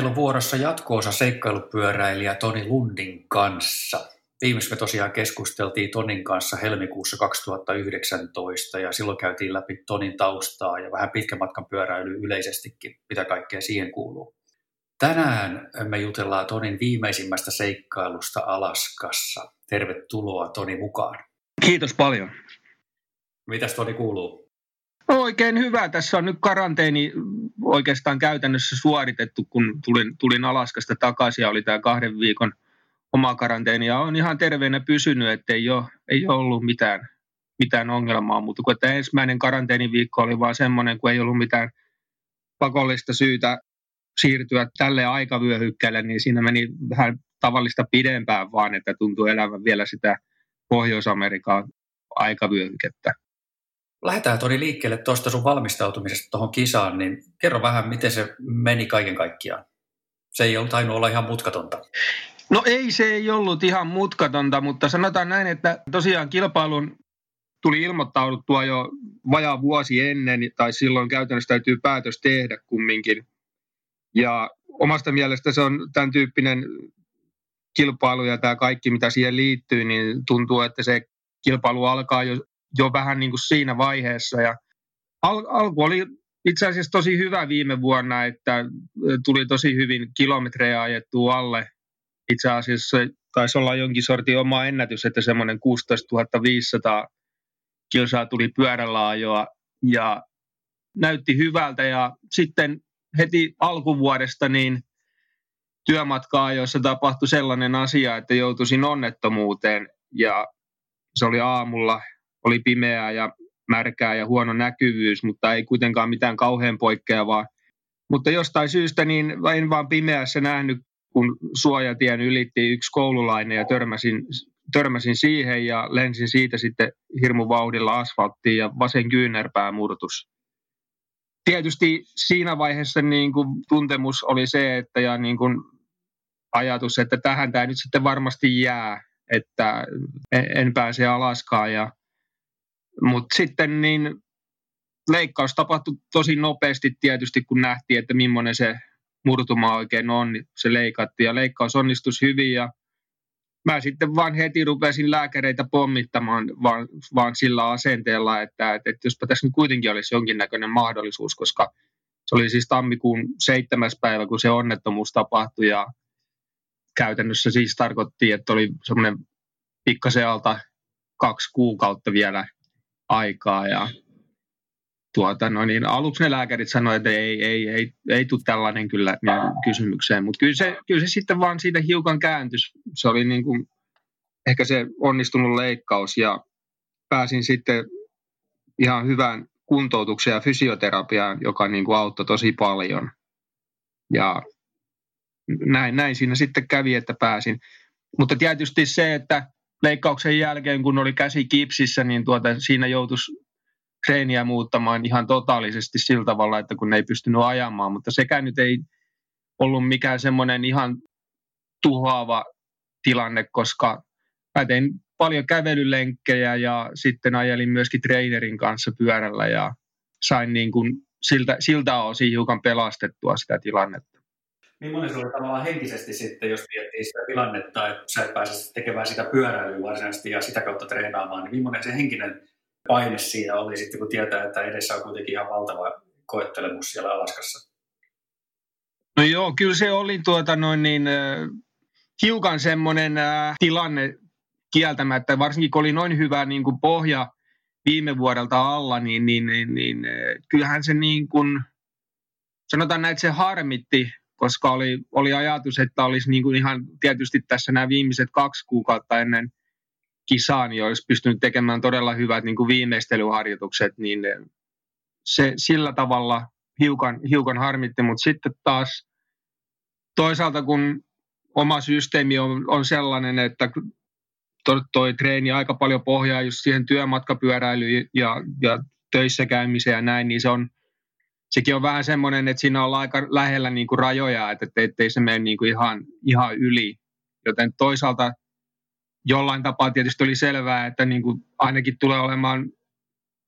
meillä on vuorossa jatkoosa seikkailupyöräilijä Toni Lundin kanssa. Viimeksi me tosiaan keskusteltiin Tonin kanssa helmikuussa 2019 ja silloin käytiin läpi Tonin taustaa ja vähän pitkän matkan pyöräily yleisestikin, mitä kaikkea siihen kuuluu. Tänään me jutellaan Tonin viimeisimmästä seikkailusta Alaskassa. Tervetuloa Toni mukaan. Kiitos paljon. Mitäs Toni kuuluu? Oikein hyvä. Tässä on nyt karanteeni oikeastaan käytännössä suoritettu, kun tulin, tulin Alaskasta takaisin ja oli tämä kahden viikon oma karanteeni. Ja on ihan terveenä pysynyt, että ei ole, ei ole ollut mitään, mitään ongelmaa. Mutta kun tämä ensimmäinen karanteeniviikko oli vaan semmoinen, kun ei ollut mitään pakollista syytä siirtyä tälle aikavyöhykkeelle, niin siinä meni vähän tavallista pidempään vaan, että tuntuu elävän vielä sitä Pohjois-Amerikan aikavyöhykettä. Lähdetään Toni liikkeelle tuosta sun valmistautumisesta tuohon kisaan, niin kerro vähän, miten se meni kaiken kaikkiaan. Se ei ollut tainnut olla ihan mutkatonta. No ei, se ei ollut ihan mutkatonta, mutta sanotaan näin, että tosiaan kilpailun tuli ilmoittauduttua jo vajaa vuosi ennen, tai silloin käytännössä täytyy päätös tehdä kumminkin. Ja omasta mielestä se on tämän tyyppinen kilpailu ja tämä kaikki, mitä siihen liittyy, niin tuntuu, että se kilpailu alkaa jo, jo vähän niin kuin siinä vaiheessa. Ja al- alku oli itse asiassa tosi hyvä viime vuonna, että tuli tosi hyvin kilometrejä ajettua alle. Itse asiassa taisi olla jonkin sortin oma ennätys, että semmoinen 16 500 kilsaa tuli pyörällä ajoa ja näytti hyvältä. Ja sitten heti alkuvuodesta niin työmatkaa, jossa tapahtui sellainen asia, että joutuisin onnettomuuteen ja se oli aamulla, oli pimeää ja märkää ja huono näkyvyys, mutta ei kuitenkaan mitään kauhean poikkeavaa. Mutta jostain syystä niin en vaan pimeässä nähnyt, kun suojatien ylitti yksi koululainen ja törmäsin, törmäsin siihen ja lensin siitä sitten hirmu vauhdilla asfalttiin ja vasen kyynärpää murtus tietysti siinä vaiheessa niin kuin tuntemus oli se, että ja niin kuin ajatus, että tähän tämä nyt sitten varmasti jää, että en pääse Alaskaan. Ja, mutta sitten niin leikkaus tapahtui tosi nopeasti tietysti, kun nähtiin, että millainen se murtuma oikein on, niin se leikattiin. Ja leikkaus onnistui hyvin ja mä sitten vaan heti rupesin lääkäreitä pommittamaan vaan, vaan sillä asenteella, että, että, että jospa tässä nyt kuitenkin olisi jonkinnäköinen mahdollisuus, koska se oli siis tammikuun seitsemäs päivä, kun se onnettomuus tapahtui ja käytännössä siis tarkoitti, että oli semmoinen pikkasen alta kaksi kuukautta vielä aikaa ja tuota, no niin, aluksi ne lääkärit sanoivat, että ei, ei, ei, ei tule tällainen kyllä niin kysymykseen, mutta kyllä se, kyllä se sitten vaan siitä hiukan kääntys. Se oli niin kuin ehkä se onnistunut leikkaus ja pääsin sitten ihan hyvään kuntoutukseen ja fysioterapiaan, joka niin kuin auttoi tosi paljon. Ja näin, näin siinä sitten kävi, että pääsin. Mutta tietysti se, että leikkauksen jälkeen, kun oli käsi kipsissä, niin tuota, siinä joutuisi treeniä muuttamaan ihan totaalisesti sillä tavalla, että kun ei pystynyt ajamaan, mutta sekään nyt ei ollut mikään semmoinen ihan tuhoava tilanne, koska mä tein paljon kävelylenkkejä ja sitten ajelin myöskin trainerin kanssa pyörällä ja sain niin kuin siltä, siltä osin hiukan pelastettua sitä tilannetta. Millainen se oli tavallaan henkisesti sitten, jos miettii sitä tilannetta, että sä et pääse tekemään sitä pyöräilyä varsinaisesti ja sitä kautta treenaamaan, niin millainen se henkinen paine siinä oli sitten, kun tietää, että edessä on kuitenkin ihan valtava koettelemus siellä Alaskassa? No joo, kyllä se oli tuota noin niin, hiukan semmoinen tilanne kieltämättä, varsinkin kun oli noin hyvä niin kuin pohja viime vuodelta alla, niin, niin, niin, niin äh, kyllähän se niin kuin, sanotaan näin, että se harmitti, koska oli, oli ajatus, että olisi niin kuin ihan tietysti tässä nämä viimeiset kaksi kuukautta ennen kisaan, niin olisi pystynyt tekemään todella hyvät niin kuin viimeistelyharjoitukset, niin se sillä tavalla hiukan, hiukan harmitti, mutta sitten taas toisaalta kun oma systeemi on, on sellainen, että toi, toi treeni aika paljon pohjaa just siihen työmatkapyöräilyyn ja, ja töissä käymiseen ja näin, niin se on, sekin on vähän semmoinen, että siinä ollaan aika lähellä niin kuin rajoja, että ettei se mene niin kuin ihan, ihan yli. Joten toisaalta jollain tapaa tietysti oli selvää, että niin kuin ainakin tulee olemaan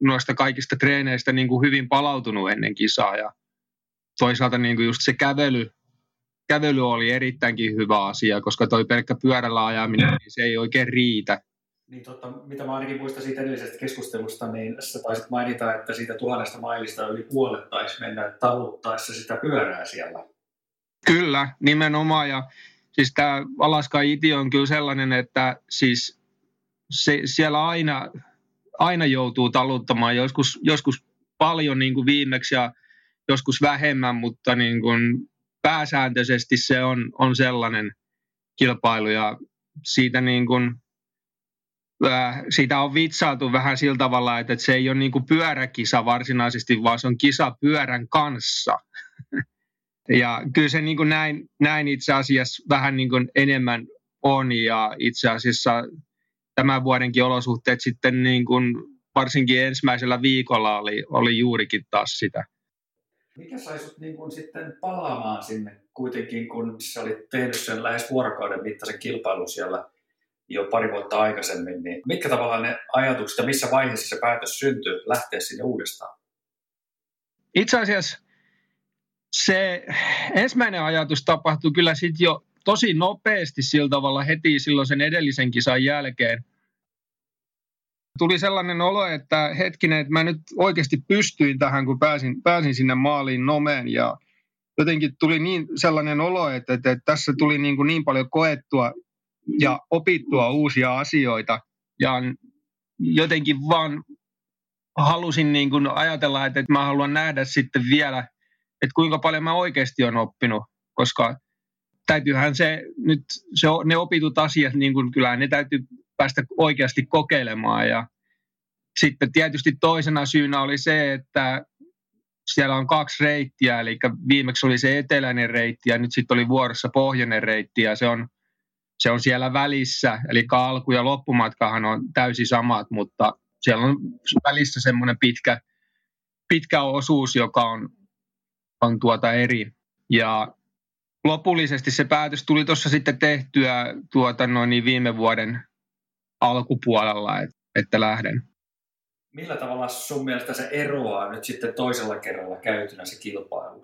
noista kaikista treeneistä niin kuin hyvin palautunut ennen kisaa ja toisaalta niin kuin just se kävely, kävely oli erittäinkin hyvä asia, koska toi pelkkä pyörällä ajaminen, niin se ei oikein riitä. Niin totta, mitä mä ainakin muistan siitä edellisestä keskustelusta, niin sä taisit mainita, että siitä tuhannesta mailista yli puolet taisi mennä taluttaessa sitä pyörää siellä. Kyllä, nimenomaan. Ja siis tämä Alaska Iti on kyllä sellainen, että siis se, siellä aina, aina joutuu taluttamaan, joskus, joskus paljon niin kuin viimeksi ja joskus vähemmän, mutta niin kuin pääsääntöisesti se on, on sellainen kilpailu ja siitä, niin kuin, siitä on vitsailtu vähän sillä tavalla, että se ei ole niin kuin pyöräkisa varsinaisesti, vaan se on kisa pyörän kanssa. ja kyllä se niin kuin näin, näin itse asiassa vähän niin kuin enemmän on ja itse asiassa tämän vuodenkin olosuhteet sitten niin kuin varsinkin ensimmäisellä viikolla oli, oli juurikin taas sitä. Mikä sai sut niin kun sitten palaamaan sinne kuitenkin, kun sä olit tehnyt sen lähes vuorokauden mittaisen kilpailun siellä jo pari vuotta aikaisemmin, niin mitkä tavallaan ne ajatukset ja missä vaiheessa se päätös syntyi lähteä sinne uudestaan? Itse asiassa se ensimmäinen ajatus tapahtui kyllä sitten jo tosi nopeasti sillä tavalla heti silloin sen edellisen kisan jälkeen tuli sellainen olo, että hetkinen, että mä nyt oikeasti pystyin tähän, kun pääsin, pääsin sinne maaliin nomeen ja jotenkin tuli niin sellainen olo, että, että, että tässä tuli niin, kuin niin paljon koettua ja opittua uusia asioita ja jotenkin vaan halusin niin kuin ajatella, että, mä haluan nähdä sitten vielä, että kuinka paljon mä oikeasti olen oppinut, koska täytyyhän se nyt, se, ne opitut asiat, niin kuin kyllä ne täytyy päästä oikeasti kokeilemaan. Ja sitten tietysti toisena syynä oli se, että siellä on kaksi reittiä, eli viimeksi oli se eteläinen reitti ja nyt sitten oli vuorossa pohjoinen reitti ja se on, se on siellä välissä, eli alku- ja loppumatkahan on täysin samat, mutta siellä on välissä semmoinen pitkä, pitkä osuus, joka on, on tuota eri. Ja lopullisesti se päätös tuli tuossa sitten tehtyä tuota noin niin viime vuoden alkupuolella, että, että lähden. Millä tavalla sun mielestä se eroaa nyt sitten toisella kerralla käytynä se kilpailu?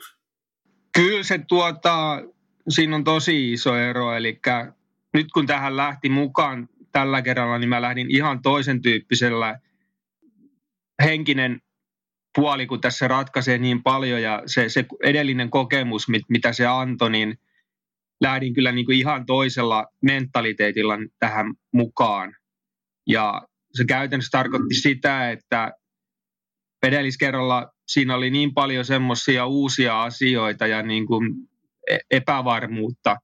Kyllä se tuota, siinä on tosi iso ero, eli nyt kun tähän lähti mukaan tällä kerralla, niin mä lähdin ihan toisen tyyppisellä henkinen puoli, kun tässä ratkaisee niin paljon ja se, se edellinen kokemus, mit, mitä se antoi, niin lähdin kyllä niin kuin ihan toisella mentaliteetilla tähän mukaan. Ja se käytännössä tarkoitti sitä, että edelliskerralla siinä oli niin paljon semmoisia uusia asioita ja niin kuin e-, epävarmuutta,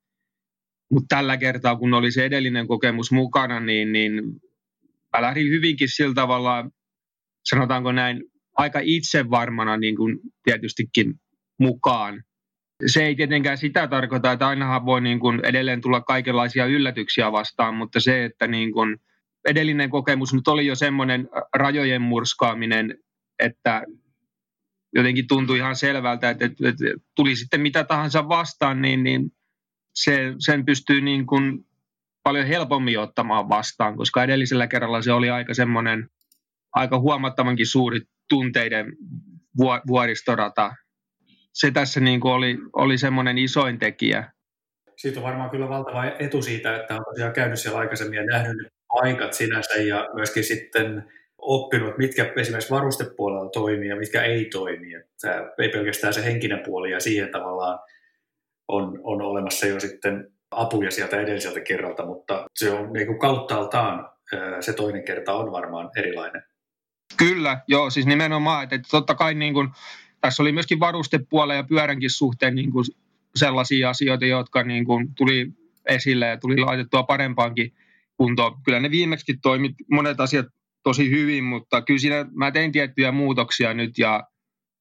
mutta tällä kertaa, kun oli se edellinen kokemus mukana, niin, niin mä lähdin hyvinkin sillä tavalla, sanotaanko näin, aika itsevarmana niin kuin tietystikin mukaan. Se ei tietenkään sitä tarkoita, että ainahan voi niin kuin edelleen tulla kaikenlaisia yllätyksiä vastaan, mutta se, että niin kuin – edellinen kokemus nyt oli jo semmoinen rajojen murskaaminen, että jotenkin tuntui ihan selvältä, että, että, että tuli sitten mitä tahansa vastaan, niin, niin se, sen pystyy niin kuin paljon helpommin ottamaan vastaan, koska edellisellä kerralla se oli aika semmoinen aika huomattavankin suuri tunteiden vuoristorata. Se tässä niin kuin oli, oli semmoinen isoin tekijä. Siitä on varmaan kyllä valtava etu siitä, että on tosiaan käynyt siellä aikaisemmin ja nähnyt paikat sinänsä ja myöskin sitten oppinut, mitkä esimerkiksi varustepuolella toimii ja mitkä ei toimi. Että ei pelkästään se henkinen puoli ja siihen tavallaan on, on olemassa jo sitten apuja sieltä edelliseltä kerralta, mutta se on niin kuin kauttaaltaan se toinen kerta on varmaan erilainen. Kyllä, joo, siis nimenomaan, että, totta kai niin kuin, tässä oli myöskin varustepuolella ja pyöränkin suhteen niin kuin sellaisia asioita, jotka niin kuin tuli esille ja tuli laitettua parempaankin kuntoon. Kyllä ne viimeksi toimi monet asiat tosi hyvin, mutta kyllä siinä mä tein tiettyjä muutoksia nyt ja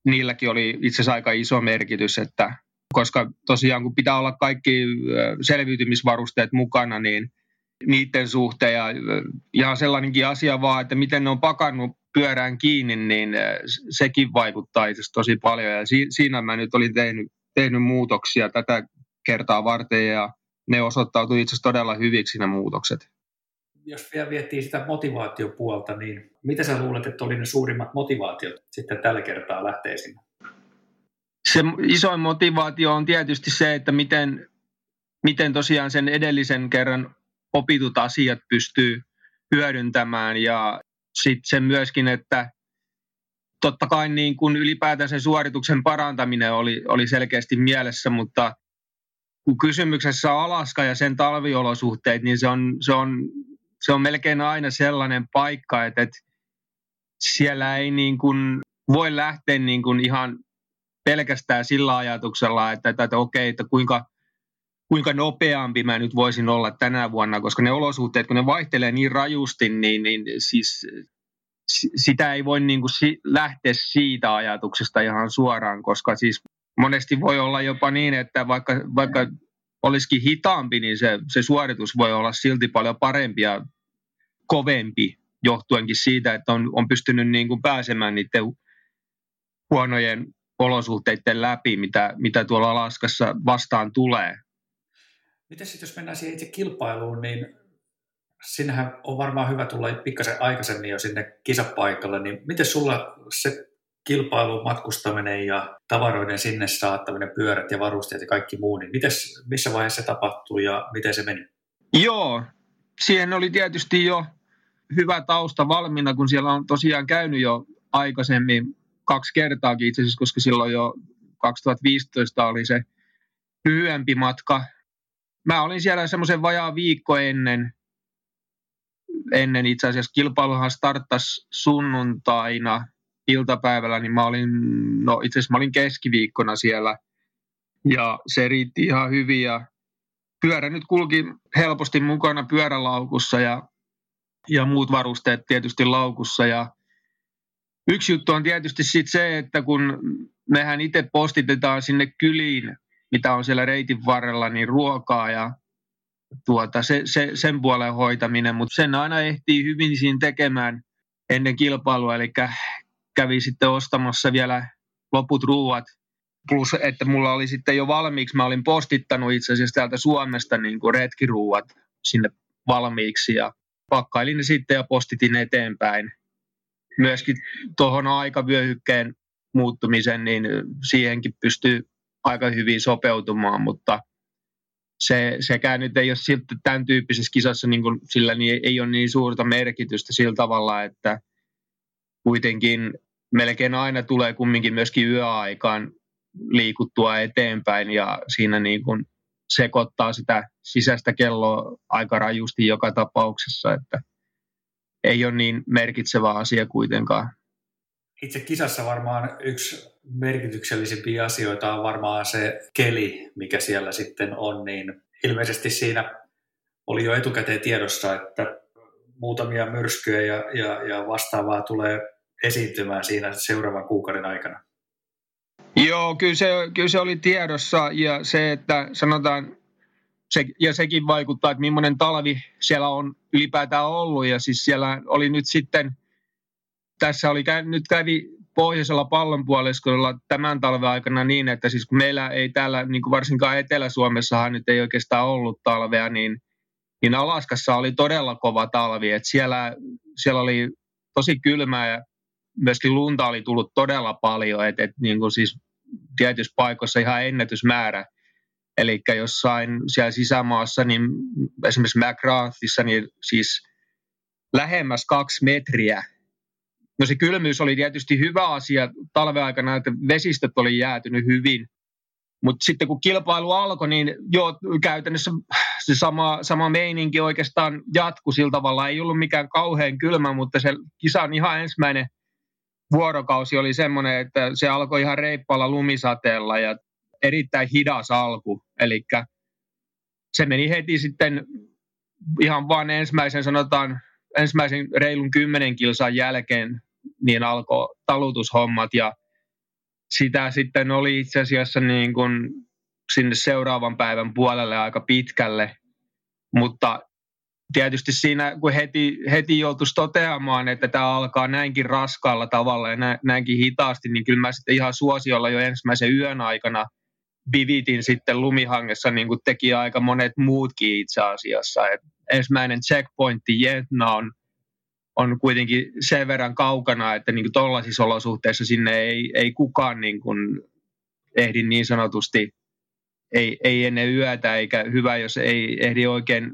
niilläkin oli itse asiassa aika iso merkitys, että koska tosiaan kun pitää olla kaikki selviytymisvarusteet mukana, niin niiden suhteen ja ihan sellainenkin asia vaan, että miten ne on pakannut pyörään kiinni, niin sekin vaikuttaa itse tosi paljon ja siinä mä nyt olin tehnyt, tehnyt muutoksia tätä kertaa varten ja ne osoittautui itse asiassa todella hyviksi ne muutokset jos vielä viettii sitä motivaatiopuolta, niin mitä sä luulet, että oli ne suurimmat motivaatiot sitten tällä kertaa lähtee sinne? Se isoin motivaatio on tietysti se, että miten, miten tosiaan sen edellisen kerran opitut asiat pystyy hyödyntämään ja sitten sen myöskin, että totta kai niin kuin ylipäätään sen suorituksen parantaminen oli, oli selkeästi mielessä, mutta kun kysymyksessä on Alaska ja sen talviolosuhteet, niin se on, se on, se on melkein aina sellainen paikka, että, että siellä ei niin kuin voi lähteä niin kuin ihan pelkästään sillä ajatuksella, että, että, että okei, että kuinka, kuinka nopeampi mä nyt voisin olla tänä vuonna, koska ne olosuhteet, kun ne vaihtelee niin rajusti, niin, niin siis sitä ei voi niin kuin si- lähteä siitä ajatuksesta ihan suoraan, koska siis monesti voi olla jopa niin, että vaikka, vaikka olisikin hitaampi, niin se, se suoritus voi olla silti paljon parempi ja kovempi johtuenkin siitä, että on, on pystynyt niin kuin pääsemään niiden huonojen olosuhteiden läpi, mitä, mitä tuolla Alaskassa vastaan tulee. Miten sitten, jos mennään siihen itse kilpailuun, niin sinnehän on varmaan hyvä tulla pikkasen aikaisemmin jo sinne kisapaikalle, niin miten sulla se kilpailu, matkustaminen ja tavaroiden sinne saattaminen, pyörät ja varusteet ja kaikki muu, niin mites, missä vaiheessa se tapahtui ja miten se meni? Joo, siihen oli tietysti jo hyvä tausta valmiina, kun siellä on tosiaan käynyt jo aikaisemmin kaksi kertaakin itse asiassa, koska silloin jo 2015 oli se lyhyempi matka. Mä olin siellä semmoisen vajaa viikko ennen, ennen itse asiassa kilpailuhan starttasi sunnuntaina iltapäivällä, niin mä olin, no itse asiassa mä olin keskiviikkona siellä ja se riitti ihan hyvin ja pyörä nyt kulki helposti mukana pyörälaukussa ja, ja muut varusteet tietysti laukussa ja Yksi juttu on tietysti sit se, että kun mehän itse postitetaan sinne kyliin, mitä on siellä reitin varrella, niin ruokaa ja tuota, se, se, sen puolen hoitaminen, mutta sen aina ehtii hyvin siinä tekemään ennen kilpailua, eli kävi sitten ostamassa vielä loput ruuat, plus että mulla oli sitten jo valmiiksi, mä olin postittanut itse asiassa täältä Suomesta niin kuin retkiruuat sinne valmiiksi ja pakkailin ne sitten ja postitin eteenpäin myöskin tuohon aikavyöhykkeen muuttumisen, niin siihenkin pystyy aika hyvin sopeutumaan, mutta se, sekään nyt ei ole siltä tämän tyyppisessä kisassa, niin kuin, sillä niin ei ole niin suurta merkitystä sillä tavalla, että kuitenkin melkein aina tulee kumminkin myöskin yöaikaan liikuttua eteenpäin ja siinä niin kuin sekoittaa sitä sisäistä kelloa aika rajusti joka tapauksessa, että – ei ole niin merkitsevä asia kuitenkaan. Itse kisassa varmaan yksi merkityksellisimpiä asioita on varmaan se keli, mikä siellä sitten on, niin ilmeisesti siinä oli jo etukäteen tiedossa, että muutamia myrskyjä ja, ja, ja vastaavaa tulee esiintymään siinä seuraavan kuukauden aikana. Joo, kyllä se, kyllä se oli tiedossa ja se, että sanotaan se, ja sekin vaikuttaa, että millainen talvi siellä on ylipäätään ollut. Ja siis siellä oli nyt sitten, tässä oli, nyt kävi pohjoisella pallonpuoliskolla tämän talven aikana niin, että siis kun meillä ei täällä, niin kuin varsinkaan Etelä-Suomessahan nyt ei oikeastaan ollut talvea, niin, niin Alaskassa oli todella kova talvi. Että siellä, siellä oli tosi kylmää ja myöskin lunta oli tullut todella paljon, että, että niin kuin siis tietyissä paikoissa ihan ennätysmäärä Eli jossain siellä sisämaassa, niin esimerkiksi McGrathissa, niin siis lähemmäs kaksi metriä. No se kylmyys oli tietysti hyvä asia talveaikana, että vesistöt oli jäätynyt hyvin. Mutta sitten kun kilpailu alkoi, niin jo käytännössä se sama, sama meininki oikeastaan jatkui sillä tavalla. Ei ollut mikään kauhean kylmä, mutta se kisan ihan ensimmäinen vuorokausi oli semmoinen, että se alkoi ihan reippaalla lumisateella ja erittäin hidas alku, eli se meni heti sitten ihan vain ensimmäisen sanotaan ensimmäisen reilun kymmenen kilsan jälkeen niin alkoi talutushommat. Ja sitä sitten oli itse asiassa niin kuin sinne seuraavan päivän puolelle aika pitkälle, mutta tietysti siinä, kun heti, heti joutuisi toteamaan, että tämä alkaa näinkin raskaalla tavalla ja näinkin hitaasti, niin kyllä mä sitten ihan suosiolla jo ensimmäisen yön aikana – Bivitin sitten lumihangessa niin kuin teki aika monet muutkin itse asiassa. Et ensimmäinen checkpointti Jetna on, on kuitenkin sen verran kaukana, että niin tuollaisissa olosuhteissa sinne ei, ei kukaan niin kuin ehdi niin sanotusti ei, ei ennen yötä, eikä hyvä, jos ei ehdi oikein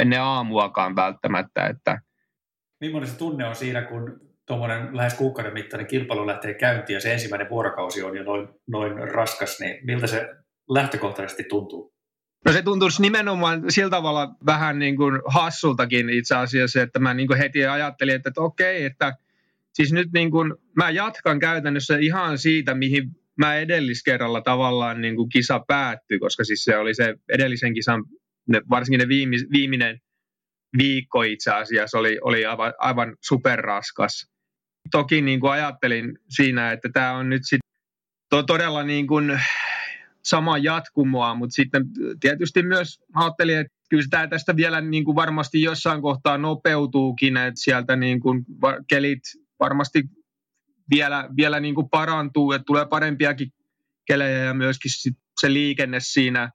ennen aamuakaan välttämättä. Että... Millainen se tunne on siinä, kun tuommoinen lähes kuukauden mittainen kilpailu lähtee käyntiin ja se ensimmäinen vuorokausi on jo noin, noin raskas, niin miltä se lähtökohtaisesti tuntuu? No se tuntuisi nimenomaan sillä tavalla vähän niin kuin hassultakin itse asiassa, että mä niin kuin heti ajattelin, että, että okei, että siis nyt niin kuin, mä jatkan käytännössä ihan siitä, mihin mä edelliskerralla tavallaan niin kuin kisa päättyi, koska siis se oli se edellisen kisan, ne, varsinkin ne viime, viimeinen viikko itse asiassa oli, oli aivan, aivan superraskas. Toki niin kuin ajattelin siinä, että tämä on nyt sitten to, todella niin kuin sama jatkumoa, mutta sitten tietysti myös ajattelin, että kyllä tämä tästä vielä niin kuin varmasti jossain kohtaa nopeutuukin, että sieltä niin kuin kelit varmasti vielä, vielä niin kuin parantuu, että tulee parempiakin kelejä ja myöskin sit se liikenne siinä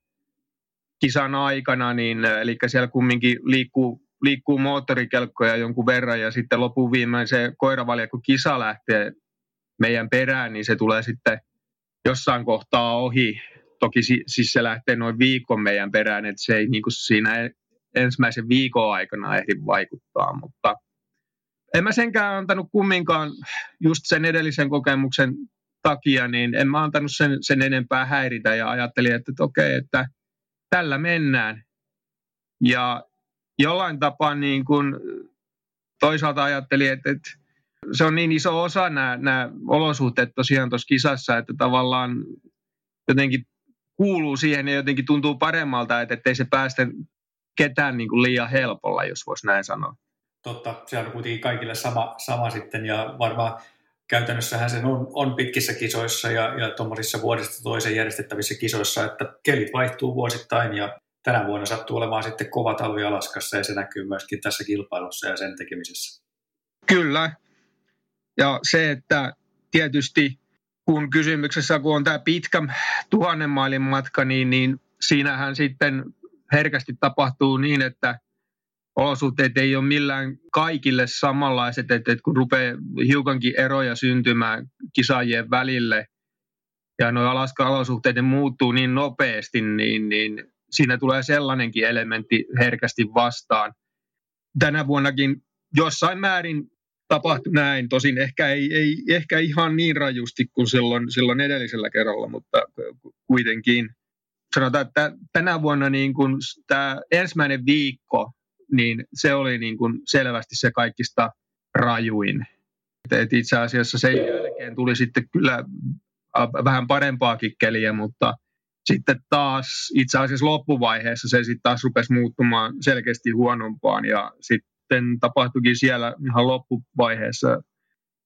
kisan aikana, niin, eli siellä kumminkin liikkuu, liikkuu moottorikelkkoja jonkun verran ja sitten lopun viimein se koiravalja, kun kisa lähtee meidän perään, niin se tulee sitten jossain kohtaa ohi. Toki siis se lähtee noin viikon meidän perään, että se ei niin kuin siinä ensimmäisen viikon aikana ehdi vaikuttaa, mutta – en mä senkään antanut kumminkaan just sen edellisen kokemuksen takia, niin en mä antanut sen, sen enempää häiritä ja ajattelin, että, että okei, että tällä mennään. Ja jollain tapaa niin kuin toisaalta ajattelin, että, että se on niin iso osa nämä, nämä olosuhteet tosiaan tuossa kisassa, että tavallaan jotenkin kuuluu siihen ja jotenkin tuntuu paremmalta, että ettei se päästä ketään niin kuin liian helpolla, jos voisi näin sanoa. Totta, se on kuitenkin kaikille sama, sama sitten ja varmaan käytännössähän se on, on pitkissä kisoissa ja, ja tuommoisissa vuodesta toiseen järjestettävissä kisoissa, että kelit vaihtuu vuosittain ja tänä vuonna sattuu olemaan sitten kova talvi Alaskassa ja se näkyy myöskin tässä kilpailussa ja sen tekemisessä. Kyllä. Ja se, että tietysti kun kysymyksessä kun on tämä pitkä tuhannen mailin matka, niin, niin siinähän sitten herkästi tapahtuu niin, että olosuhteet ei ole millään kaikille samanlaiset, että, että kun rupeaa hiukankin eroja syntymään kisaajien välille ja nuo Alaska-olosuhteet muuttuu niin nopeasti, niin, niin siinä tulee sellainenkin elementti herkästi vastaan. Tänä vuonnakin jossain määrin tapahtui näin, tosin ehkä ei, ei ehkä ihan niin rajusti kuin silloin, silloin edellisellä kerralla, mutta kuitenkin. Sanotaan, että tänä vuonna niin kuin tämä ensimmäinen viikko niin se oli niin kuin selvästi se kaikista rajuin. Et itse asiassa sen jälkeen tuli sitten kyllä vähän parempaakin keliä, mutta sitten taas itse asiassa loppuvaiheessa se sitten taas rupesi muuttumaan selkeästi huonompaan ja sitten tapahtuikin siellä ihan loppuvaiheessa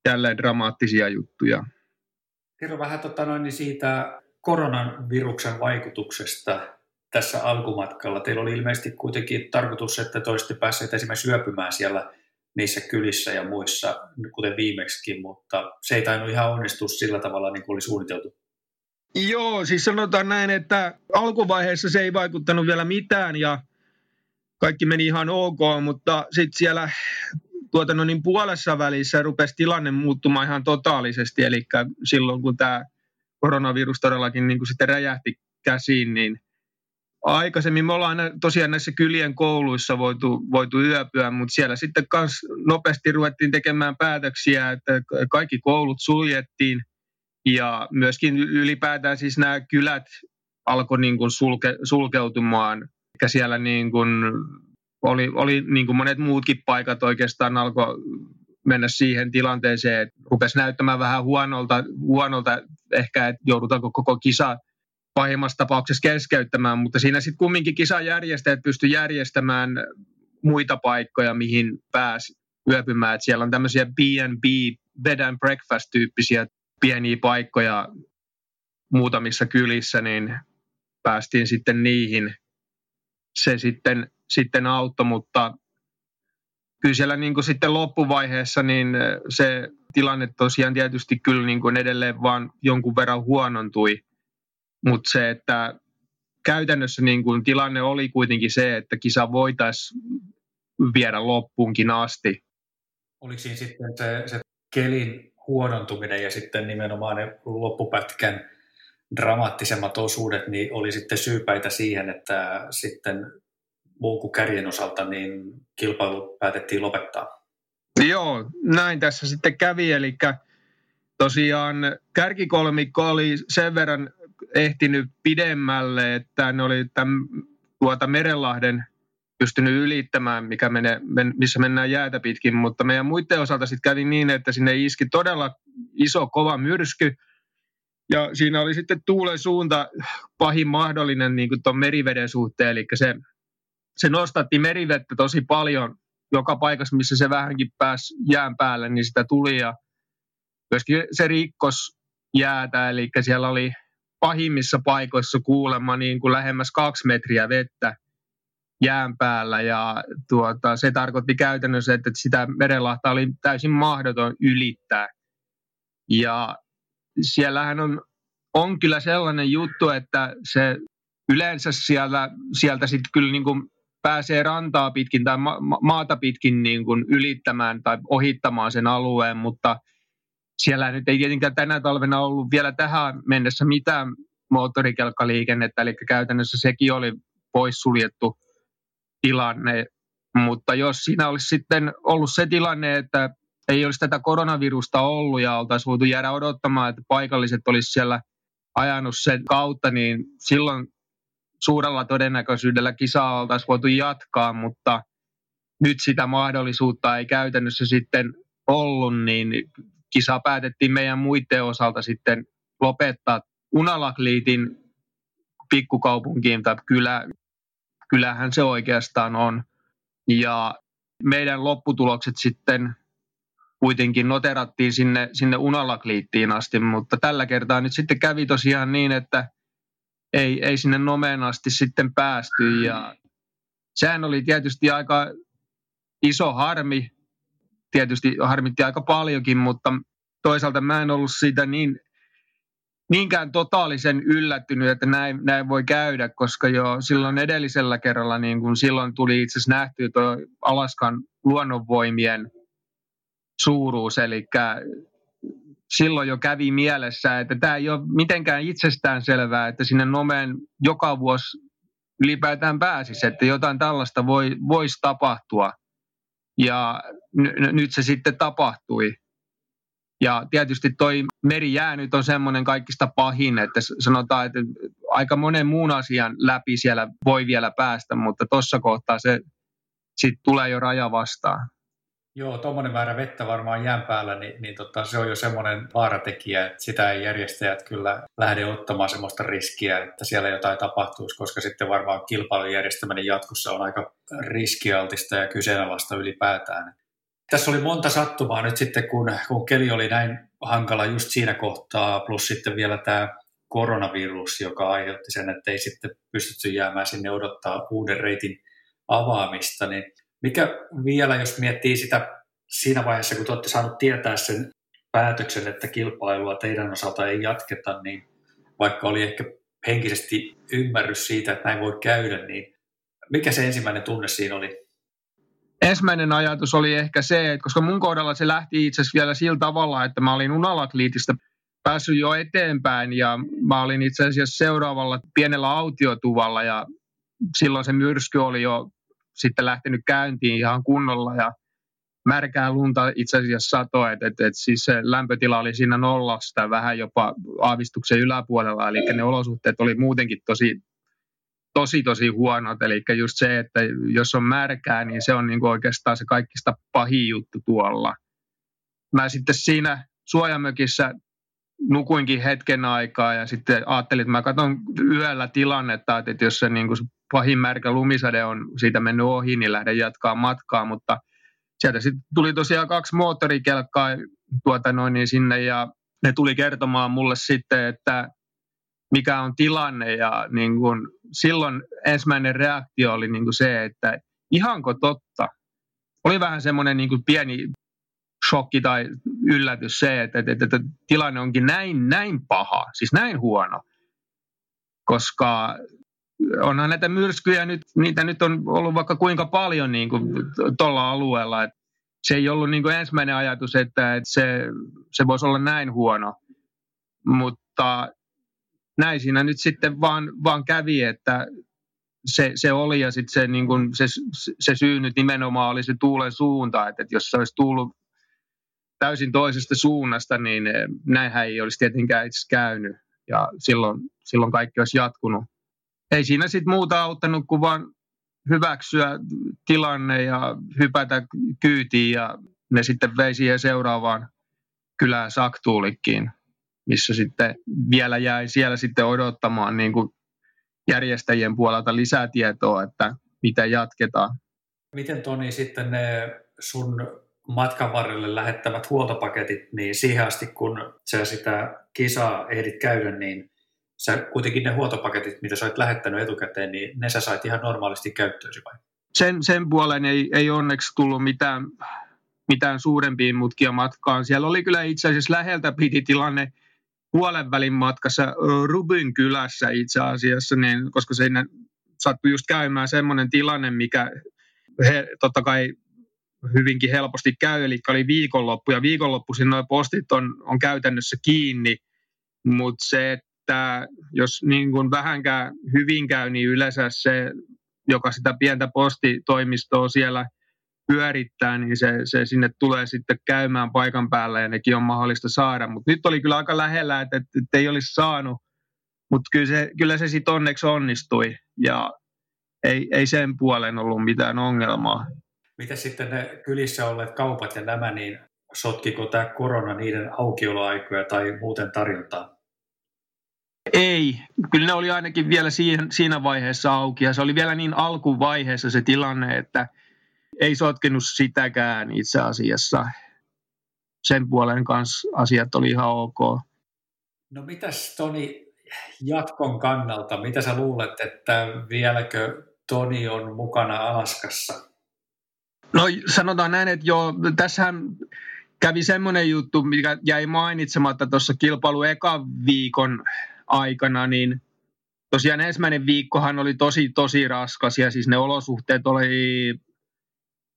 jälleen dramaattisia juttuja. Kerro vähän tota noin, niin siitä koronaviruksen vaikutuksesta tässä alkumatkalla. Teillä oli ilmeisesti kuitenkin tarkoitus, että te olisitte päässeet esimerkiksi syöpymään siellä niissä kylissä ja muissa, kuten viimeksikin, mutta se ei tainnut ihan onnistua sillä tavalla niin kuin oli suunniteltu. Joo, siis sanotaan näin, että alkuvaiheessa se ei vaikuttanut vielä mitään ja kaikki meni ihan ok, mutta sitten siellä tuota, no niin puolessa välissä rupesi tilanne muuttumaan ihan totaalisesti, eli silloin kun tämä koronavirus todellakin niin kuin sitten räjähti käsiin, niin aikaisemmin me ollaan tosiaan näissä kylien kouluissa voitu, voitu yöpyä, mutta siellä sitten kans nopeasti ruvettiin tekemään päätöksiä, että kaikki koulut suljettiin ja myöskin ylipäätään siis nämä kylät alkoi niin kuin sulke, sulkeutumaan. Eli siellä niin kuin oli, oli niin kuin monet muutkin paikat oikeastaan alkoi mennä siihen tilanteeseen, että rupesi näyttämään vähän huonolta, huonolta ehkä, että joudutaanko koko kisa pahimmassa tapauksessa keskeyttämään, mutta siinä sitten kumminkin kisajärjestäjät pysty järjestämään muita paikkoja, mihin pääsi yöpymään. Et siellä on tämmöisiä B&B, bed and breakfast-tyyppisiä pieniä paikkoja muutamissa kylissä, niin päästiin sitten niihin. Se sitten, sitten auttoi, mutta kyllä siellä niin kuin sitten loppuvaiheessa niin se tilanne tosiaan tietysti kyllä niin kuin edelleen vaan jonkun verran huonontui – mutta se, että käytännössä niin kuin tilanne oli kuitenkin se, että kisa voitaisiin viedä loppuunkin asti. Oliko siinä sitten se, se kelin huonontuminen ja sitten nimenomaan ne loppupätkän dramaattisemmat osuudet niin oli sitten syypäitä siihen, että sitten muun kuin kärjen osalta niin kilpailu päätettiin lopettaa. Joo, näin tässä sitten kävi, eli tosiaan kärkikolmikko oli sen verran ehtinyt pidemmälle, että ne oli tämän, tuota Merenlahden pystynyt ylittämään, mikä mene, missä mennään jäätä pitkin, mutta meidän muiden osalta sitten kävi niin, että sinne iski todella iso, kova myrsky, ja siinä oli sitten tuulen suunta pahin mahdollinen niin tuon meriveden suhteen, eli se, se nostatti merivettä tosi paljon. Joka paikassa, missä se vähänkin pääsi jään päälle, niin sitä tuli, ja myöskin se rikkos jäätä, eli siellä oli pahimmissa paikoissa kuulemma niin kuin lähemmäs kaksi metriä vettä jään päällä ja tuota, se tarkoitti käytännössä, että sitä merenlahta oli täysin mahdoton ylittää. Ja siellähän on, on kyllä sellainen juttu, että se yleensä siellä, sieltä sitten kyllä niin kuin pääsee rantaa pitkin tai ma- maata pitkin niin kuin ylittämään tai ohittamaan sen alueen, mutta siellä nyt ei tietenkään tänä talvena ollut vielä tähän mennessä mitään moottorikelkkaliikennettä, eli käytännössä sekin oli poissuljettu tilanne. Mutta jos siinä olisi sitten ollut se tilanne, että ei olisi tätä koronavirusta ollut ja oltaisiin voitu jäädä odottamaan, että paikalliset olisi siellä ajanut sen kautta, niin silloin suurella todennäköisyydellä kisaa oltaisiin voitu jatkaa, mutta nyt sitä mahdollisuutta ei käytännössä sitten ollut, niin kisa päätettiin meidän muiden osalta sitten lopettaa Unalakliitin pikkukaupunkiin tai kylä, kylähän se oikeastaan on. Ja meidän lopputulokset sitten kuitenkin noterattiin sinne, sinne Unalakliittiin asti, mutta tällä kertaa nyt sitten kävi tosiaan niin, että ei, ei sinne nomeen asti sitten päästy ja sehän oli tietysti aika iso harmi, tietysti harmitti aika paljonkin, mutta toisaalta mä en ollut siitä niin niinkään totaalisen yllättynyt, että näin, näin voi käydä, koska jo silloin edellisellä kerralla, niin kun silloin tuli itse asiassa nähty tuo Alaskan luonnonvoimien suuruus, eli silloin jo kävi mielessä, että tämä ei ole mitenkään itsestään selvää, että sinne Nomeen joka vuosi ylipäätään pääsisi, että jotain tällaista voi, voisi tapahtua. Ja n- nyt se sitten tapahtui. Ja tietysti toi merijää nyt on semmoinen kaikista pahin, että sanotaan, että aika monen muun asian läpi siellä voi vielä päästä, mutta tuossa kohtaa se sitten tulee jo raja vastaan. Joo, tuommoinen määrä vettä varmaan jään päällä, niin, niin tota, se on jo semmoinen vaaratekijä, että sitä ei järjestäjät kyllä lähde ottamaan semmoista riskiä, että siellä jotain tapahtuisi, koska sitten varmaan kilpailun järjestäminen jatkossa on aika riskialtista ja kyseenalaista ylipäätään. Tässä oli monta sattumaa nyt sitten, kun, kun keli oli näin hankala just siinä kohtaa, plus sitten vielä tämä koronavirus, joka aiheutti sen, että ei sitten pystytty jäämään sinne odottaa uuden reitin avaamista, niin mikä vielä, jos miettii sitä siinä vaiheessa, kun te olette saaneet tietää sen päätöksen, että kilpailua teidän osalta ei jatketa, niin vaikka oli ehkä henkisesti ymmärrys siitä, että näin voi käydä, niin mikä se ensimmäinen tunne siinä oli? Ensimmäinen ajatus oli ehkä se, että koska mun kohdalla se lähti itse asiassa vielä sillä tavalla, että mä olin Unalakliitista päässyt jo eteenpäin ja mä olin itse asiassa seuraavalla pienellä autiotuvalla ja silloin se myrsky oli jo sitten lähtenyt käyntiin ihan kunnolla ja märkää lunta itse asiassa satoi, että, että, että siis se lämpötila oli siinä nollasta vähän jopa aavistuksen yläpuolella, eli ne olosuhteet oli muutenkin tosi tosi tosi huonot. Eli just se, että jos on märkää, niin se on niin kuin oikeastaan se kaikista pahin juttu tuolla. Mä sitten siinä suojamökissä nukuinkin hetken aikaa ja sitten ajattelin, että mä katson yöllä tilannetta, että jos se, niin kuin pahin märkä lumisade on siitä mennyt ohi, niin lähden jatkaa matkaa, mutta sieltä sitten tuli tosiaan kaksi moottorikelkkaa tuota noin, niin sinne ja ne tuli kertomaan mulle sitten, että mikä on tilanne. Ja niin kuin, silloin ensimmäinen reaktio oli niin kuin se, että ihanko totta. Oli vähän semmoinen niin pieni shokki tai yllätys se, että, että, että, että tilanne onkin näin, näin paha, siis näin huono, koska onhan näitä myrskyjä nyt, niitä nyt on ollut vaikka kuinka paljon niin kuin tuolla alueella, että se ei ollut niin kuin ensimmäinen ajatus, että, että se, se voisi olla näin huono, mutta näin siinä nyt sitten vaan, vaan kävi, että se, se oli ja sitten se, niin kun, se, se syy nyt nimenomaan oli se tuulen suunta, että, että jos se olisi tullut täysin toisesta suunnasta, niin eh, näinhän ei olisi tietenkään itse käynyt ja silloin, silloin kaikki olisi jatkunut. Ei siinä sitten muuta auttanut kuin vaan hyväksyä tilanne ja hypätä kyytiin ja ne sitten vei siihen seuraavaan kylään Saktuulikkiin, missä sitten vielä jäi siellä sitten odottamaan niin kuin järjestäjien puolelta lisätietoa, että miten jatketaan. Miten Toni sitten ne sun matkan varrelle lähettävät huoltopaketit, niin siihen asti kun sä sitä kisaa ehdit käydä, niin sä kuitenkin ne huoltopaketit, mitä sä olet lähettänyt etukäteen, niin ne sä sait ihan normaalisti käyttöösi vai? Sen, sen puolen ei, ei onneksi tullut mitään, mitään suurempia mutkia matkaan. Siellä oli kyllä itse asiassa läheltä piti tilanne puolen välin matkassa Rubyn kylässä itse asiassa, niin, koska siinä sattui just käymään semmoinen tilanne, mikä he, totta kai hyvinkin helposti käy, eli oli viikonloppu, ja viikonloppuisin nuo postit on, on käytännössä kiinni, mutta se, että jos niin kuin vähänkään hyvin käy, niin yleensä se, joka sitä pientä postitoimistoa siellä pyörittää, niin se, se sinne tulee sitten käymään paikan päällä ja nekin on mahdollista saada. Mutta nyt oli kyllä aika lähellä, että, että, että ei olisi saanut, mutta kyllä se, kyllä se sitten onneksi onnistui ja ei, ei sen puolen ollut mitään ongelmaa. Miten sitten ne kylissä olleet kaupat ja nämä, niin sotkiko tämä korona niiden aukioloaikoja tai muuten tarjontaa? Ei, kyllä ne oli ainakin vielä siinä, siinä vaiheessa auki ja se oli vielä niin alkuvaiheessa se tilanne, että ei sotkenut sitäkään itse asiassa. Sen puolen kanssa asiat oli ihan ok. No mitäs Toni jatkon kannalta, mitä sä luulet, että vieläkö Toni on mukana Alaskassa? No sanotaan näin, että joo, tässähän kävi semmoinen juttu, mikä jäi mainitsematta tuossa kilpailu eka viikon aikana, niin tosiaan ensimmäinen viikkohan oli tosi, tosi raskas ja siis ne olosuhteet oli,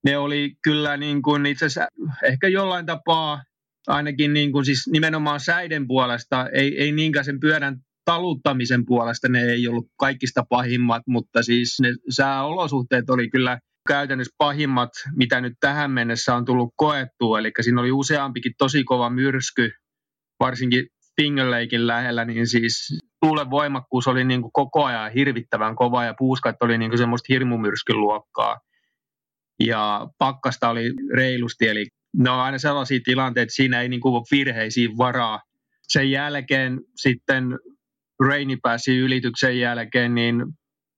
ne oli kyllä niin kuin itse asiassa ehkä jollain tapaa ainakin niin kuin siis nimenomaan säiden puolesta, ei, ei niinkään sen pyörän taluttamisen puolesta ne ei ollut kaikista pahimmat, mutta siis ne sääolosuhteet oli kyllä käytännössä pahimmat, mitä nyt tähän mennessä on tullut koettua. Eli siinä oli useampikin tosi kova myrsky, varsinkin Finger Lakein lähellä, niin siis tuulen voimakkuus oli niin kuin koko ajan hirvittävän kova ja puuskat oli niin kuin semmoista hirmumyrskyn luokkaa. Ja pakkasta oli reilusti, eli ne on aina sellaisia tilanteita, että siinä ei niin kuin virheisiin varaa. Sen jälkeen sitten Rainy Passin ylityksen jälkeen, niin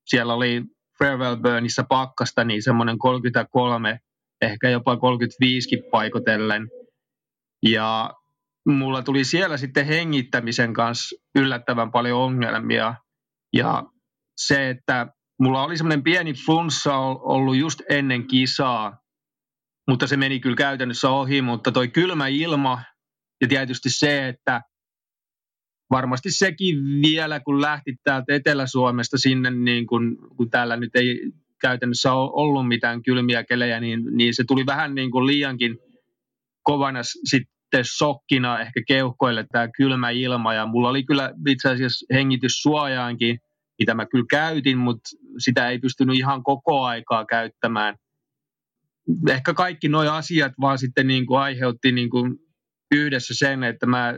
siellä oli Farewell Burnissa pakkasta, niin semmoinen 33, ehkä jopa 35 paikotellen. Ja mulla tuli siellä sitten hengittämisen kanssa yllättävän paljon ongelmia. Ja se, että mulla oli semmoinen pieni flunssa ollut just ennen kisaa, mutta se meni kyllä käytännössä ohi, mutta toi kylmä ilma ja tietysti se, että varmasti sekin vielä, kun lähti täältä Etelä-Suomesta sinne, niin kun, kun täällä nyt ei käytännössä ollut mitään kylmiä kelejä, niin, niin se tuli vähän niin kuin liiankin kovana sitten sokkina ehkä keuhkoille tämä kylmä ilma. Ja mulla oli kyllä itse asiassa hengityssuojaankin, mitä mä kyllä käytin, mutta sitä ei pystynyt ihan koko aikaa käyttämään. Ehkä kaikki nuo asiat vaan sitten niin kuin aiheutti niin kuin yhdessä sen, että mä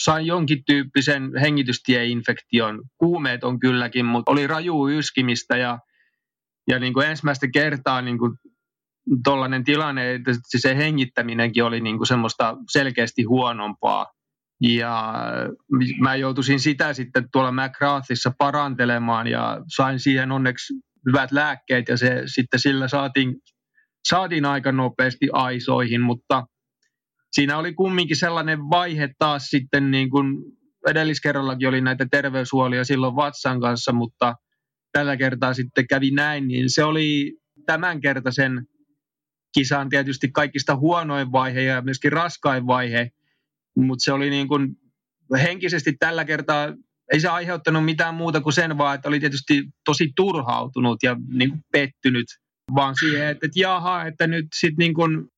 sain jonkin tyyppisen hengitystieinfektion. Kuumeet on kylläkin, mutta oli raju yskimistä ja, ja niin kuin ensimmäistä kertaa niin kuin tollainen tilanne, että se hengittäminenkin oli niin kuin semmoista selkeästi huonompaa. Ja mä joutuisin sitä sitten tuolla McGrathissa parantelemaan ja sain siihen onneksi hyvät lääkkeet ja se sitten sillä saatiin, saatiin aika nopeasti aisoihin, mutta – siinä oli kumminkin sellainen vaihe taas sitten, niin kuin edelliskerrallakin oli näitä terveyshuolia silloin vatsan kanssa, mutta tällä kertaa sitten kävi näin, niin se oli tämänkertaisen kisan tietysti kaikista huonoin vaihe ja myöskin raskain vaihe, mutta se oli niin kuin henkisesti tällä kertaa ei se aiheuttanut mitään muuta kuin sen vaan, että oli tietysti tosi turhautunut ja niin kuin pettynyt vaan siihen, että, että jaha, että nyt sitten niin kuin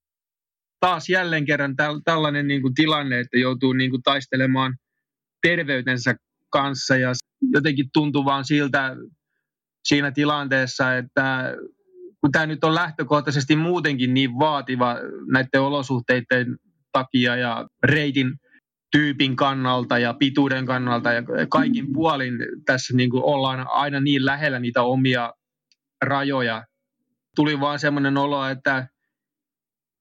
taas jälleen kerran täl, tällainen niin kuin tilanne, että joutuu niin kuin taistelemaan terveytensä kanssa ja jotenkin tuntui vaan siltä siinä tilanteessa, että kun tämä nyt on lähtökohtaisesti muutenkin niin vaativa näiden olosuhteiden takia ja reitin tyypin kannalta ja pituuden kannalta ja kaikin puolin tässä niin kuin ollaan aina niin lähellä niitä omia rajoja. Tuli vaan semmoinen olo, että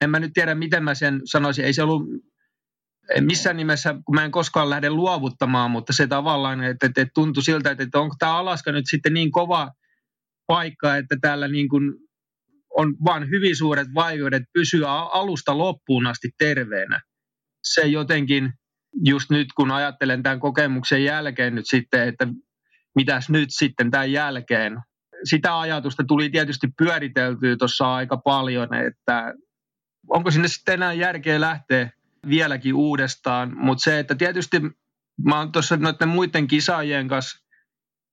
en mä nyt tiedä, miten mä sen sanoisin. Ei se ollut missään nimessä, kun mä en koskaan lähde luovuttamaan, mutta se tavallaan, että, että, tuntui siltä, että, että onko tämä Alaska nyt sitten niin kova paikka, että täällä niin kuin on vain hyvin suuret vaikeudet pysyä alusta loppuun asti terveenä. Se jotenkin, just nyt kun ajattelen tämän kokemuksen jälkeen nyt sitten, että mitäs nyt sitten tämän jälkeen. Sitä ajatusta tuli tietysti pyöriteltyä tuossa aika paljon, että onko sinne sitten enää järkeä lähteä vieläkin uudestaan, mutta se, että tietysti mä oon tuossa noiden muiden kisaajien kanssa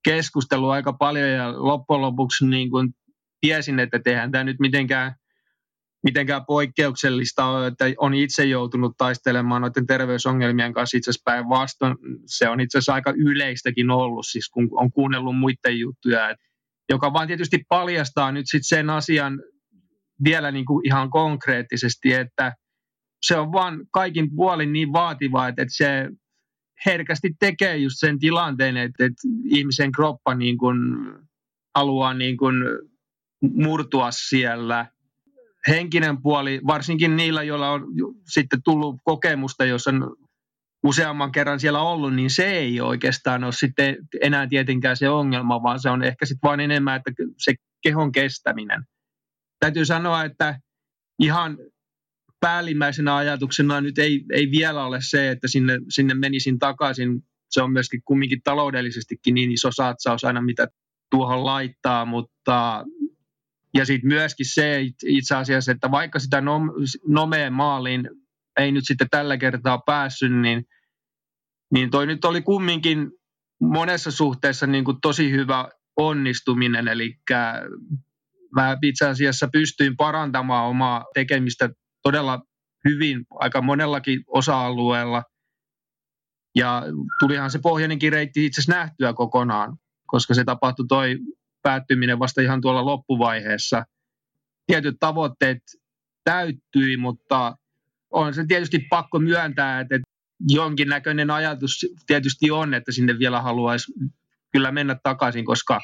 keskustellut aika paljon ja loppujen lopuksi niin kun tiesin, että tehdään tämä nyt mitenkään, mitenkään poikkeuksellista että on itse joutunut taistelemaan noiden terveysongelmien kanssa itse asiassa päinvastoin. Se on itse asiassa aika yleistäkin ollut, siis kun on kuunnellut muiden juttuja, joka vaan tietysti paljastaa nyt sitten sen asian vielä niin kuin ihan konkreettisesti, että se on vaan kaikin puolin niin vaativaa, että, että se herkästi tekee just sen tilanteen, että, että ihmisen kroppa niin kuin haluaa niin kuin murtua siellä. Henkinen puoli, varsinkin niillä, joilla on sitten tullut kokemusta, jos on useamman kerran siellä ollut, niin se ei oikeastaan ole sitten enää tietenkään se ongelma, vaan se on ehkä sitten vain enemmän, että se kehon kestäminen. Täytyy sanoa, että ihan päällimmäisenä ajatuksena nyt ei, ei vielä ole se, että sinne, sinne menisin takaisin. Se on myöskin kumminkin taloudellisestikin niin iso satsaus aina, mitä tuohon laittaa, mutta ja sitten myöskin se itse asiassa, että vaikka sitä nomeen maaliin ei nyt sitten tällä kertaa päässyt, niin, niin toi nyt oli kumminkin monessa suhteessa niin kuin tosi hyvä onnistuminen, eli mä itse asiassa pystyin parantamaan omaa tekemistä todella hyvin aika monellakin osa-alueella. Ja tulihan se pohjainenkin reitti itse asiassa nähtyä kokonaan, koska se tapahtui toi päättyminen vasta ihan tuolla loppuvaiheessa. Tietyt tavoitteet täyttyi, mutta on se tietysti pakko myöntää, että jonkinnäköinen ajatus tietysti on, että sinne vielä haluaisi kyllä mennä takaisin, koska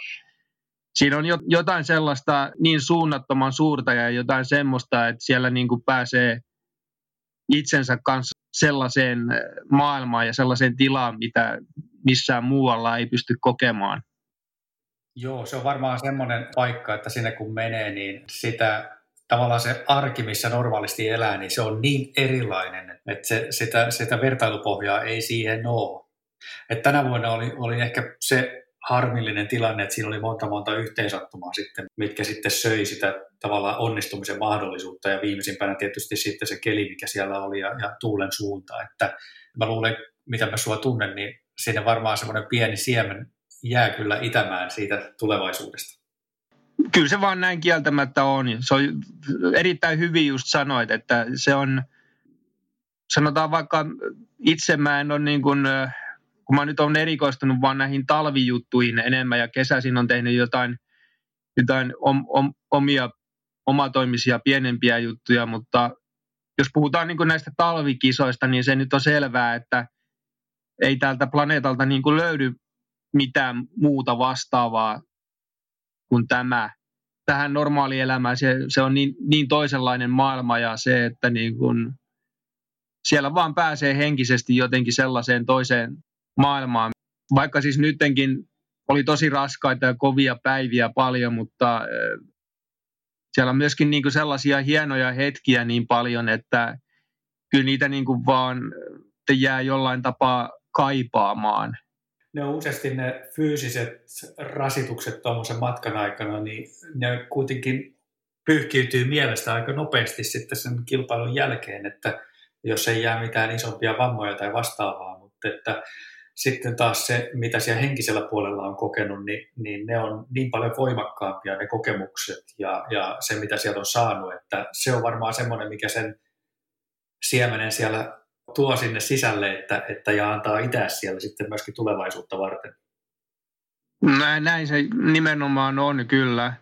siinä on jotain sellaista niin suunnattoman suurta ja jotain semmoista, että siellä niin kuin pääsee itsensä kanssa sellaiseen maailmaan ja sellaiseen tilaan, mitä missään muualla ei pysty kokemaan. Joo, se on varmaan semmoinen paikka, että sinne kun menee, niin sitä tavallaan se arki, missä normaalisti elää, niin se on niin erilainen, että se, sitä, sitä vertailupohjaa ei siihen ole. Et tänä vuonna oli, oli ehkä se harmillinen tilanne, että siinä oli monta monta yhteensattumaa sitten, mitkä sitten söi sitä tavallaan onnistumisen mahdollisuutta ja viimeisimpänä tietysti sitten se keli, mikä siellä oli ja, ja tuulen suunta. Että mä luulen, mitä mä sua tunnen, niin siinä varmaan semmoinen pieni siemen jää kyllä itämään siitä tulevaisuudesta. Kyllä se vaan näin kieltämättä on. Se on erittäin hyvin just sanoit, että se on, sanotaan vaikka itse mä en ole niin kuin, kun mä nyt olen erikoistunut vaan näihin talvijuttuihin enemmän ja kesäisin on tehnyt jotain, jotain om, om, omia omatoimisia pienempiä juttuja, mutta jos puhutaan niin näistä talvikisoista, niin se nyt on selvää, että ei tältä planeetalta niin kuin löydy mitään muuta vastaavaa kuin tämä. Tähän normaalielämään se, se on niin, niin toisenlainen maailma ja se, että niin kuin siellä vaan pääsee henkisesti jotenkin sellaiseen toiseen maailmaan. Vaikka siis nyttenkin oli tosi raskaita ja kovia päiviä paljon, mutta siellä on myöskin niin kuin sellaisia hienoja hetkiä niin paljon, että kyllä niitä niin kuin vaan jää jollain tapaa kaipaamaan ne on useasti ne fyysiset rasitukset tuommoisen matkan aikana, niin ne kuitenkin pyyhkiytyy mielestä aika nopeasti sitten sen kilpailun jälkeen, että jos ei jää mitään isompia vammoja tai vastaavaa, mutta että sitten taas se, mitä siellä henkisellä puolella on kokenut, niin, niin ne on niin paljon voimakkaampia ne kokemukset ja, ja se, mitä sieltä on saanut, että se on varmaan semmoinen, mikä sen siemenen siellä tuo sinne sisälle, että, että ja antaa itää siellä sitten myöskin tulevaisuutta varten. Näin, se nimenomaan on kyllä.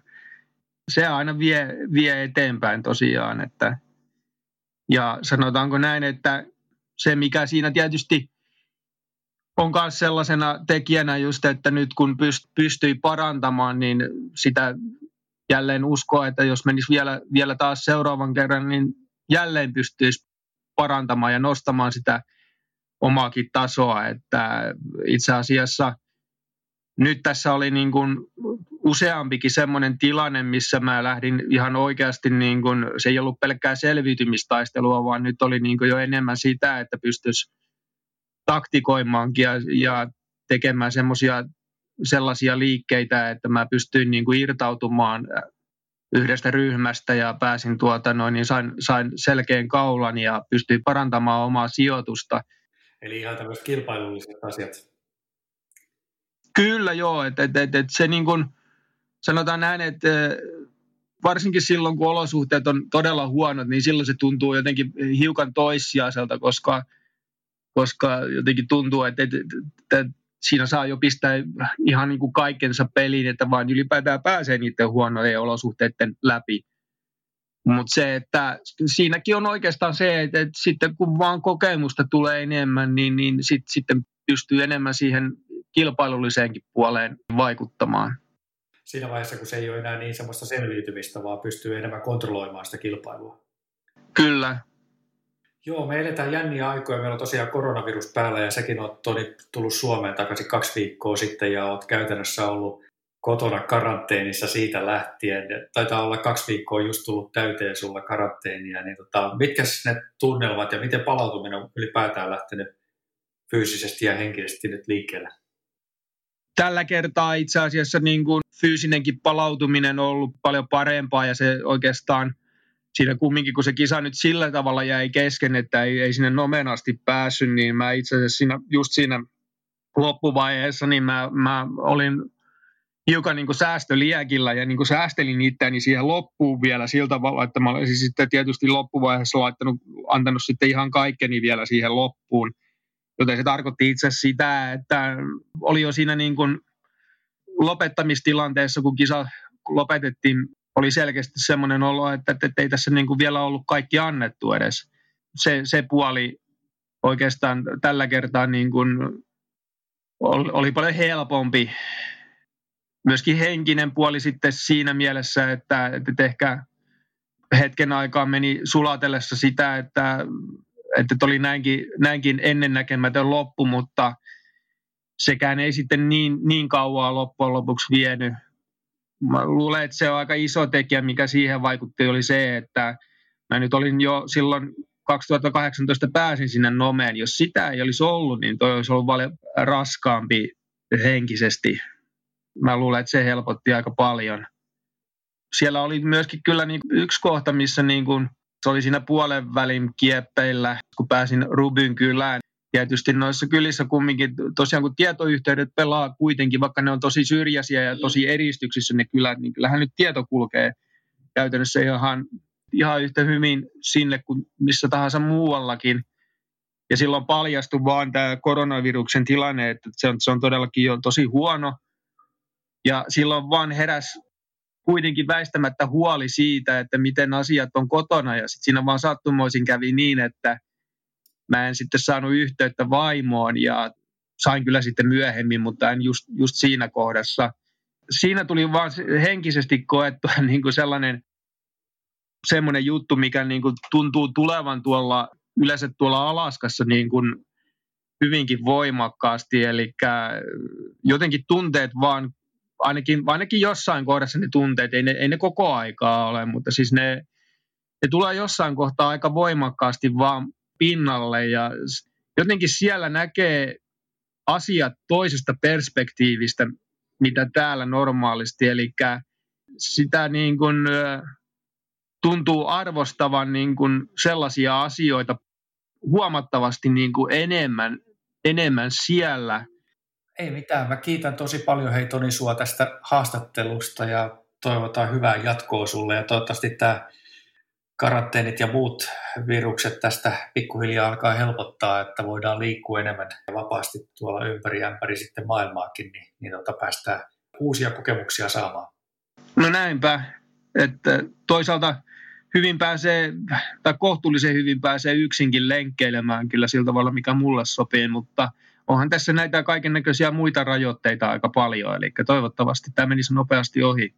Se aina vie, vie eteenpäin tosiaan. Että, ja sanotaanko näin, että se mikä siinä tietysti on myös sellaisena tekijänä just, että nyt kun pystyi parantamaan, niin sitä jälleen uskoa, että jos menisi vielä, vielä taas seuraavan kerran, niin jälleen pystyisi parantamaan ja nostamaan sitä omaakin tasoa. Että itse asiassa nyt tässä oli niin kuin useampikin semmoinen tilanne, missä mä lähdin ihan oikeasti, niin kuin, se ei ollut pelkkää selviytymistaistelua, vaan nyt oli niin kuin jo enemmän sitä, että pystyisi taktikoimaankin ja, ja tekemään semmoisia sellaisia liikkeitä, että mä pystyin niin kuin irtautumaan yhdestä ryhmästä ja pääsin tuota noin, niin sain, sain selkeän kaulan ja pystyin parantamaan omaa sijoitusta. Eli ihan tämmöiset kilpailulliset asiat. Kyllä joo, että et, et, et se niin kuin, sanotaan näin, että varsinkin silloin kun olosuhteet on todella huonot, niin silloin se tuntuu jotenkin hiukan toissijaiselta, koska, koska jotenkin tuntuu, että, että, että siinä saa jo pistää ihan niin kuin kaikensa peliin, että vaan ylipäätään pääsee niiden huonojen olosuhteiden läpi. Mutta se, että siinäkin on oikeastaan se, että, että sitten kun vaan kokemusta tulee enemmän, niin, niin sit, sitten pystyy enemmän siihen kilpailulliseenkin puoleen vaikuttamaan. Siinä vaiheessa, kun se ei ole enää niin semmoista selviytymistä, vaan pystyy enemmän kontrolloimaan sitä kilpailua. Kyllä, Joo, me eletään jänniä aikoja. Meillä on tosiaan koronavirus päällä ja sekin on Toni tullut Suomeen takaisin kaksi viikkoa sitten ja olet käytännössä ollut kotona karanteenissa siitä lähtien. Taitaa olla kaksi viikkoa just tullut täyteen sulla karanteenia. Niin tota, mitkä ne tunnelmat ja miten palautuminen on ylipäätään lähtenyt fyysisesti ja henkisesti nyt liikkeelle? Tällä kertaa itse asiassa niin kuin fyysinenkin palautuminen on ollut paljon parempaa ja se oikeastaan siinä kumminkin, kun se kisa nyt sillä tavalla jäi kesken, että ei, ei sinne nomenasti päässyt, niin mä itse asiassa siinä, just siinä loppuvaiheessa, niin mä, mä olin hiukan niin säästöliäkillä ja niin säästelin itseäni siihen loppuun vielä sillä tavalla, että mä olisin sitten tietysti loppuvaiheessa laittanut, antanut sitten ihan kaikkeni vielä siihen loppuun. Joten se tarkoitti itse sitä, että oli jo siinä niin kuin lopettamistilanteessa, kun kisa lopetettiin oli selkeästi semmoinen olo, että, että ei tässä niin kuin vielä ollut kaikki annettu edes. Se, se puoli oikeastaan tällä kertaa niin kuin oli, oli paljon helpompi. Myöskin henkinen puoli sitten siinä mielessä, että, että ehkä hetken aikaa meni sulatellessa sitä, että, että oli näinkin, näinkin ennennäkemätön loppu, mutta sekään ei sitten niin, niin kauaa loppujen lopuksi vienyt mä luulen, että se on aika iso tekijä, mikä siihen vaikutti, oli se, että mä nyt olin jo silloin 2018 pääsin sinne Nomeen. Jos sitä ei olisi ollut, niin toi olisi ollut paljon raskaampi henkisesti. Mä luulen, että se helpotti aika paljon. Siellä oli myöskin kyllä niin yksi kohta, missä niin kuin, se oli siinä puolen välin kieppeillä, kun pääsin Rubyn kylään tietysti noissa kylissä kumminkin, tosiaan kun tietoyhteydet pelaa kuitenkin, vaikka ne on tosi syrjäisiä ja tosi eristyksissä ne kylät, niin kyllähän nyt tieto kulkee käytännössä ihan, ihan yhtä hyvin sinne kuin missä tahansa muuallakin. Ja silloin paljastui vaan tämä koronaviruksen tilanne, että se on, se on todellakin jo tosi huono. Ja silloin vaan heräs kuitenkin väistämättä huoli siitä, että miten asiat on kotona. Ja sitten siinä vaan sattumoisin kävi niin, että – mä en sitten saanut yhteyttä vaimoon ja sain kyllä sitten myöhemmin, mutta en just, just siinä kohdassa. Siinä tuli vaan henkisesti koettua niin kuin sellainen semmoinen juttu, mikä niin kuin tuntuu tulevan tuolla, yleensä tuolla Alaskassa niin kuin hyvinkin voimakkaasti, eli jotenkin tunteet vaan, ainakin, ainakin jossain kohdassa ne tunteet, ei ne, ei ne koko aikaa ole, mutta siis ne, ne tulee jossain kohtaa aika voimakkaasti vaan pinnalle ja jotenkin siellä näkee asiat toisesta perspektiivistä, mitä täällä normaalisti. Eli sitä niin kuin, tuntuu arvostavan niin kuin sellaisia asioita huomattavasti niin kuin enemmän, enemmän siellä. Ei mitään. Mä kiitän tosi paljon hei Toni sua tästä haastattelusta ja toivotaan hyvää jatkoa sulle ja toivottavasti tämä karanteenit ja muut virukset tästä pikkuhiljaa alkaa helpottaa, että voidaan liikkua enemmän vapaasti tuolla ympäri ämpäri sitten maailmaakin, niin, niin tota päästään uusia kokemuksia saamaan. No näinpä, että toisaalta hyvin pääsee, tai kohtuullisen hyvin pääsee yksinkin lenkkeilemään kyllä sillä tavalla, mikä mulle sopii, mutta onhan tässä näitä kaiken näköisiä muita rajoitteita aika paljon, eli toivottavasti tämä menisi nopeasti ohi.